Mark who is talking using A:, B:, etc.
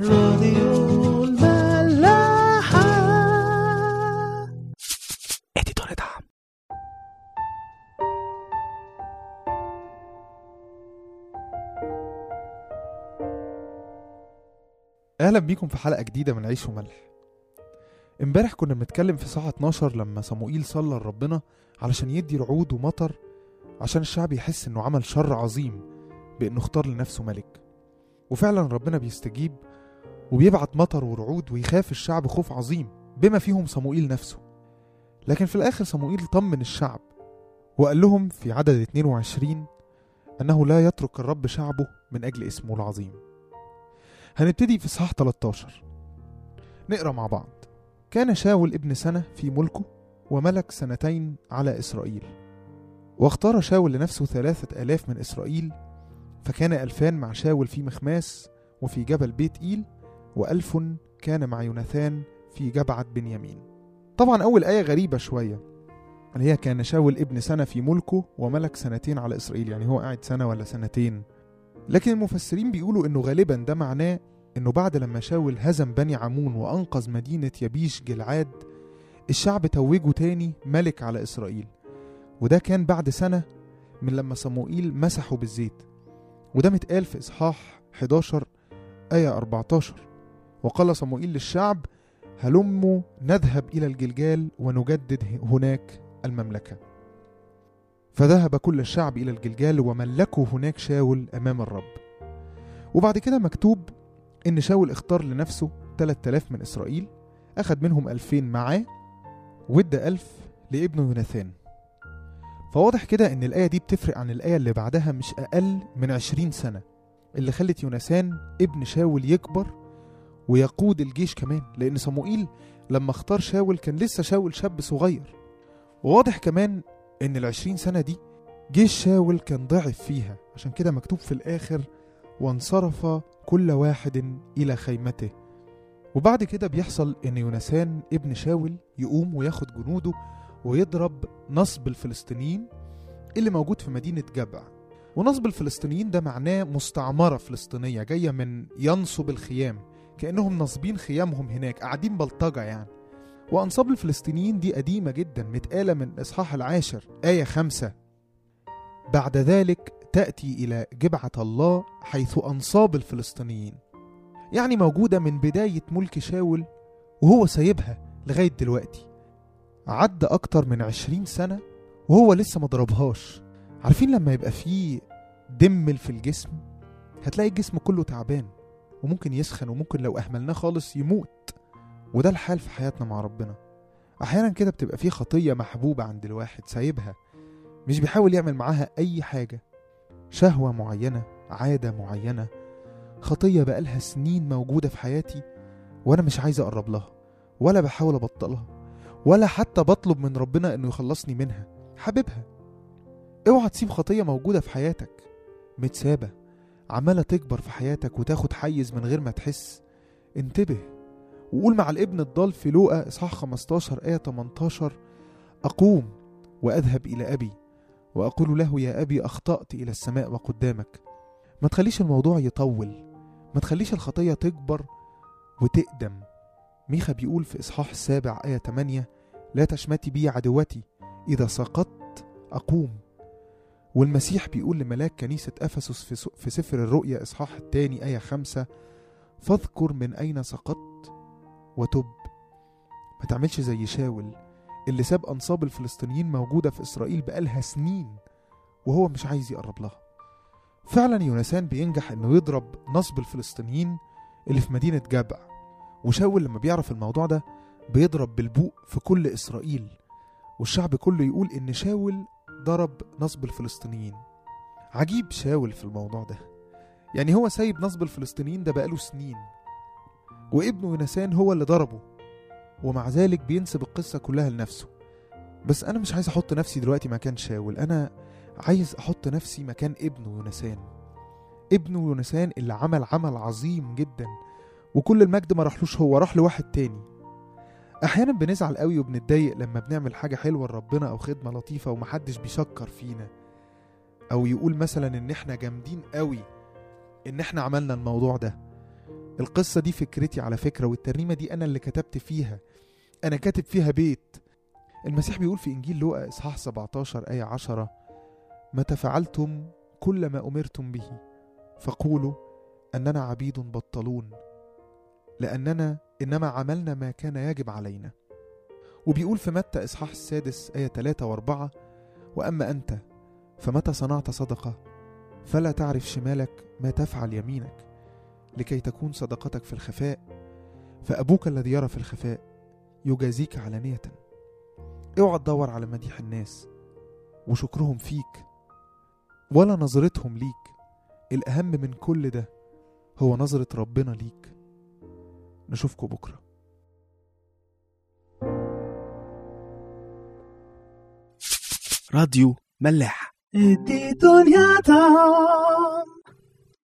A: راديو الملاحة.
B: اديتور دعم.
C: أهلا بيكم في حلقة جديدة من عيش وملح. امبارح كنا بنتكلم في ساعه 12 لما صموئيل صلى لربنا علشان يدي رعود ومطر عشان الشعب يحس إنه عمل شر عظيم بإنه اختار لنفسه ملك. وفعلا ربنا بيستجيب وبيبعت مطر ورعود ويخاف الشعب خوف عظيم بما فيهم صموئيل نفسه. لكن في الآخر صموئيل طمن الشعب وقال لهم في عدد 22 أنه لا يترك الرب شعبه من أجل اسمه العظيم. هنبتدي في صح 13 نقرأ مع بعض. كان شاول ابن سنة في ملكه وملك سنتين على إسرائيل. واختار شاول لنفسه ثلاثة آلاف من إسرائيل فكان ألفان مع شاول في مخماس وفي جبل بيت إيل وألف كان مع يوناثان في جبعة بنيامين طبعا أول آية غريبة شوية اللي هي كان شاول ابن سنة في ملكه وملك سنتين على إسرائيل يعني هو قاعد سنة ولا سنتين. لكن المفسرين بيقولوا إنه غالبا ده معناه إنه بعد لما شاول هزم بني عمون وأنقذ مدينة يبيش جلعاد الشعب توجه تاني ملك على إسرائيل. وده كان بعد سنة من لما صموئيل مسحه بالزيت. وده متقال في إصحاح 11 آية 14 وقال صموئيل للشعب هلموا نذهب إلى الجلجال ونجدد هناك المملكة. فذهب كل الشعب إلى الجلجال وملكوا هناك شاول أمام الرب. وبعد كده مكتوب إن شاول اختار لنفسه 3000 من إسرائيل أخد منهم 2000 معاه وادى 1000 لابنه يوناثان. فواضح كده إن الآية دي بتفرق عن الآية اللي بعدها مش أقل من 20 سنة اللي خلت يوناثان ابن شاول يكبر ويقود الجيش كمان لأن صموئيل لما اختار شاول كان لسه شاول شاب صغير. وواضح كمان إن العشرين سنة دي جيش شاول كان ضعف فيها. عشان كده مكتوب في الآخر وانصرف كل واحد إلى خيمته. وبعد كده بيحصل إن يونسان ابن شاول يقوم وياخد جنوده ويضرب نصب الفلسطينيين اللي موجود في مدينة جبع. ونصب الفلسطينيين ده معناه مستعمرة فلسطينية جاية من ينصب الخيام. كأنهم نصبين خيامهم هناك قاعدين بلطجة يعني. وأنصاب الفلسطينيين دي قديمة جدا متقالة من الإصحاح العاشر آية خمسة. بعد ذلك تأتي إلى جبعة الله حيث أنصاب الفلسطينيين. يعني موجودة من بداية ملك شاول وهو سايبها لغاية دلوقتي. عدى أكتر من عشرين سنة وهو لسه ما ضربهاش. عارفين لما يبقى فيه دم في الجسم؟ هتلاقي الجسم كله تعبان. وممكن يسخن وممكن لو أهملناه خالص يموت. وده الحال في حياتنا مع ربنا. أحيانا كده بتبقى في خطية محبوبة عند الواحد سايبها. مش بيحاول يعمل معاها أي حاجة. شهوة معينة عادة معينة. خطية بقالها سنين موجودة في حياتي وأنا مش عايز أقرب لها ولا بحاول أبطلها ولا حتى بطلب من ربنا إنه يخلصني منها. حاببها اوعى تسيب خطية موجودة في حياتك. متسابة. عمالة تكبر في حياتك وتاخد حيز من غير ما تحس. انتبه وقول مع الابن الضال في لوقا إصحاح 15 آية 18 أقوم وأذهب إلى أبي وأقول له يا أبي أخطأت إلى السماء وقدامك. ما تخليش الموضوع يطول ما تخليش الخطية تكبر وتقدم. ميخا بيقول في إصحاح السابع آية 8 لا تشمتي بي عدوتي إذا سقطت أقوم. والمسيح بيقول لملاك كنيسة أفسس في, سفر الرؤيا إصحاح الثاني آية 5 فاذكر من أين سقطت وتب. ما تعملش زي شاول اللي ساب أنصاب الفلسطينيين موجودة في إسرائيل بقالها سنين وهو مش عايز يقرب لها. فعلا يونسان بينجح إنه يضرب نصب الفلسطينيين اللي في مدينة جبع وشاول لما بيعرف الموضوع ده بيضرب بالبوق في كل إسرائيل. والشعب كله يقول إن شاول ضرب نصب الفلسطينيين. عجيب شاول في الموضوع ده. يعني هو سايب نصب الفلسطينيين ده بقاله سنين وابنه يونسان هو اللي ضربه ومع ذلك بينسب القصة كلها لنفسه. بس أنا مش عايز أحط نفسي دلوقتي مكان شاول أنا عايز أحط نفسي مكان ابنه يونسان. ابنه يونسان اللي عمل عمل عظيم جدا وكل المجد ما راحلوش هو راح لواحد تاني. أحيانا بنزعل قوي وبنتضايق لما بنعمل حاجة حلوة لربنا أو خدمة لطيفة ومحدش بيشكر فينا. أو يقول مثلا إن إحنا جامدين قوي إن إحنا عملنا الموضوع ده. القصة دي فكرتي على فكرة والترنيمة دي أنا اللي كتبت فيها. أنا كاتب فيها بيت. المسيح بيقول في إنجيل لوقا إصحاح 17 آية 10 متى فعلتم كل ما أمرتم به فقولوا أننا عبيد بطلون لأننا إنما عملنا ما كان يجب علينا. وبيقول في متى إصحاح السادس آية 3 و4 وأما أنت فمتى صنعت صدقة؟ فلا تعرف شمالك ما تفعل يمينك لكي تكون صدقتك في الخفاء. فأبوك الذي يرى في الخفاء يجازيك علانية. اوعى تدور على مديح الناس وشكرهم فيك ولا نظرتهم ليك. الأهم من كل ده هو نظرة ربنا ليك. نشوفكم بكرة.
B: راديو ملاح.
A: دي دنيا دام